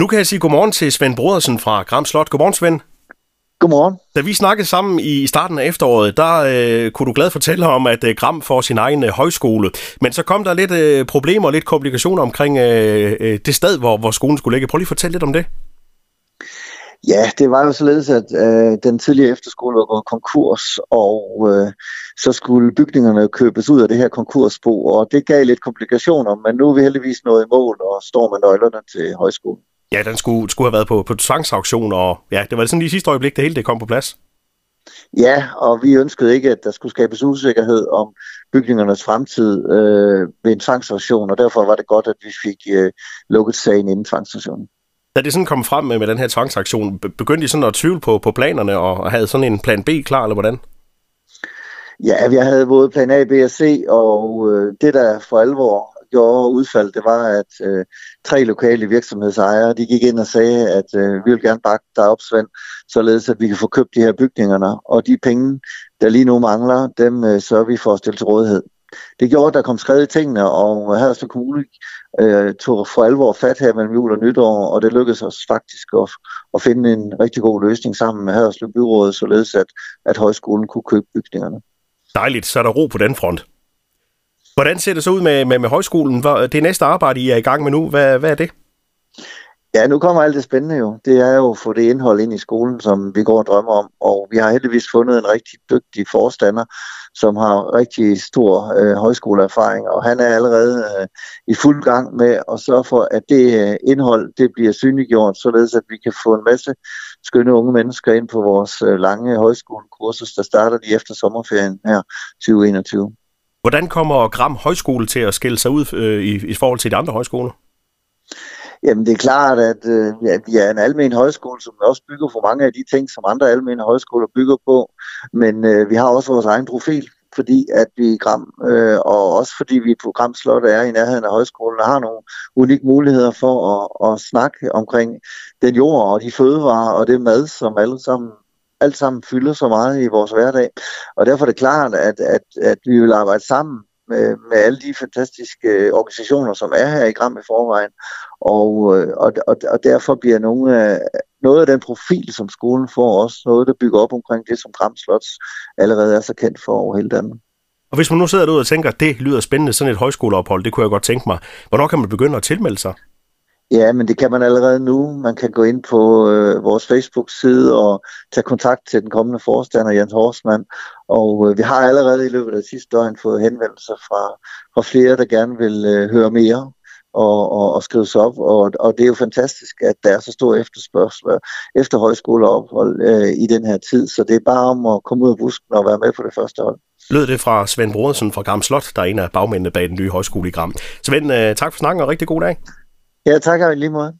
Nu kan jeg sige godmorgen til Svend Brodersen fra Gram Slot. Godmorgen, Svend. Godmorgen. Da vi snakkede sammen i starten af efteråret, der øh, kunne du glad fortælle om, at øh, Gram får sin egen øh, højskole. Men så kom der lidt øh, problemer og lidt komplikationer omkring øh, øh, det sted, hvor, hvor skolen skulle ligge. Prøv lige at fortælle lidt om det. Ja, det var jo således, at øh, den tidligere efterskole var gået konkurs, og øh, så skulle bygningerne købes ud af det her konkursbo, og det gav lidt komplikationer, men nu er vi heldigvis nået i mål og står med nøglerne til højskolen. Ja, den skulle, skulle have været på, på tvangsauktion, og ja, det var sådan lige sidste øjeblik, det hele det kom på plads. Ja, og vi ønskede ikke, at der skulle skabes usikkerhed om bygningernes fremtid øh, ved en tvangsauktion, og derfor var det godt, at vi fik øh, lukket sagen inden tvangsauktionen. Da det sådan kom frem med, med den her tvangsaktion, begyndte I sådan at tvivle på, på planerne, og havde sådan en plan B klar, eller hvordan? Ja, vi havde både plan A, B og C, og øh, det der for alvor gjorde udfald, det var, at øh, tre lokale virksomhedsejere, de gik ind og sagde, at øh, vi vil gerne bakke dig op, Svend, således at vi kan få købt de her bygningerne, og de penge, der lige nu mangler, dem øh, sørger vi for at stille til rådighed. Det gjorde, at der kom skrevet i tingene, og Haderslev Kommune øh, tog for alvor fat her mellem jul og nytår, og det lykkedes os faktisk at, at finde en rigtig god løsning sammen med Haderslev Byrådet, således at, at højskolen kunne købe bygningerne. Dejligt, så er der ro på den front. Hvordan ser det så ud med, med, med højskolen? Det næste arbejde, I er i gang med nu, hvad, hvad er det? Ja, nu kommer alt det spændende jo. Det er jo at få det indhold ind i skolen, som vi går og drømmer om. Og vi har heldigvis fundet en rigtig dygtig forstander, som har rigtig stor øh, højskoleerfaring, og han er allerede øh, i fuld gang med at sørge for, at det øh, indhold det bliver synliggjort, således at vi kan få en masse skønne unge mennesker ind på vores øh, lange højskolekursus, der starter lige efter sommerferien her 2021. Hvordan kommer Gram Højskole til at skille sig ud øh, i, i forhold til de andre højskoler? Jamen det er klart, at øh, ja, vi er en almen højskole, som også bygger på mange af de ting, som andre almene højskoler bygger på. Men øh, vi har også vores egen profil, fordi at vi i Gram, øh, og også fordi vi på Gram Slot er i nærheden af højskolen, og har nogle unikke muligheder for at, at snakke omkring den jord og de fødevarer og det mad, som alle sammen alt sammen fylder så meget i vores hverdag. Og derfor er det klart, at, at, at vi vil arbejde sammen med, med alle de fantastiske øh, organisationer, som er her i Gram i forvejen. Og, øh, og, og, og derfor bliver nogle af, noget af den profil, som skolen får, også noget, der bygger op omkring det, som Gram Slots allerede er så kendt for over hele Danmark. Og hvis man nu sidder derude og tænker, at det lyder spændende, sådan et højskoleophold, det kunne jeg godt tænke mig. Hvornår kan man begynde at tilmelde sig? Ja, men det kan man allerede nu. Man kan gå ind på øh, vores Facebook-side og tage kontakt til den kommende forstander, Jens Horsmann. Og øh, vi har allerede i løbet af sidste døgn fået henvendelser fra, fra flere, der gerne vil øh, høre mere og, og, og skrive sig op. Og, og det er jo fantastisk, at der er så stor efterspørgsel efter højskoleophold øh, i den her tid. Så det er bare om at komme ud af busken og være med på det første hold. Lød det fra Svend Brodersen fra Gram Slot, der er en af bagmændene bag den nye højskole i Gram. Svend, øh, tak for snakken og rigtig god dag. Ja, tak og lige måde.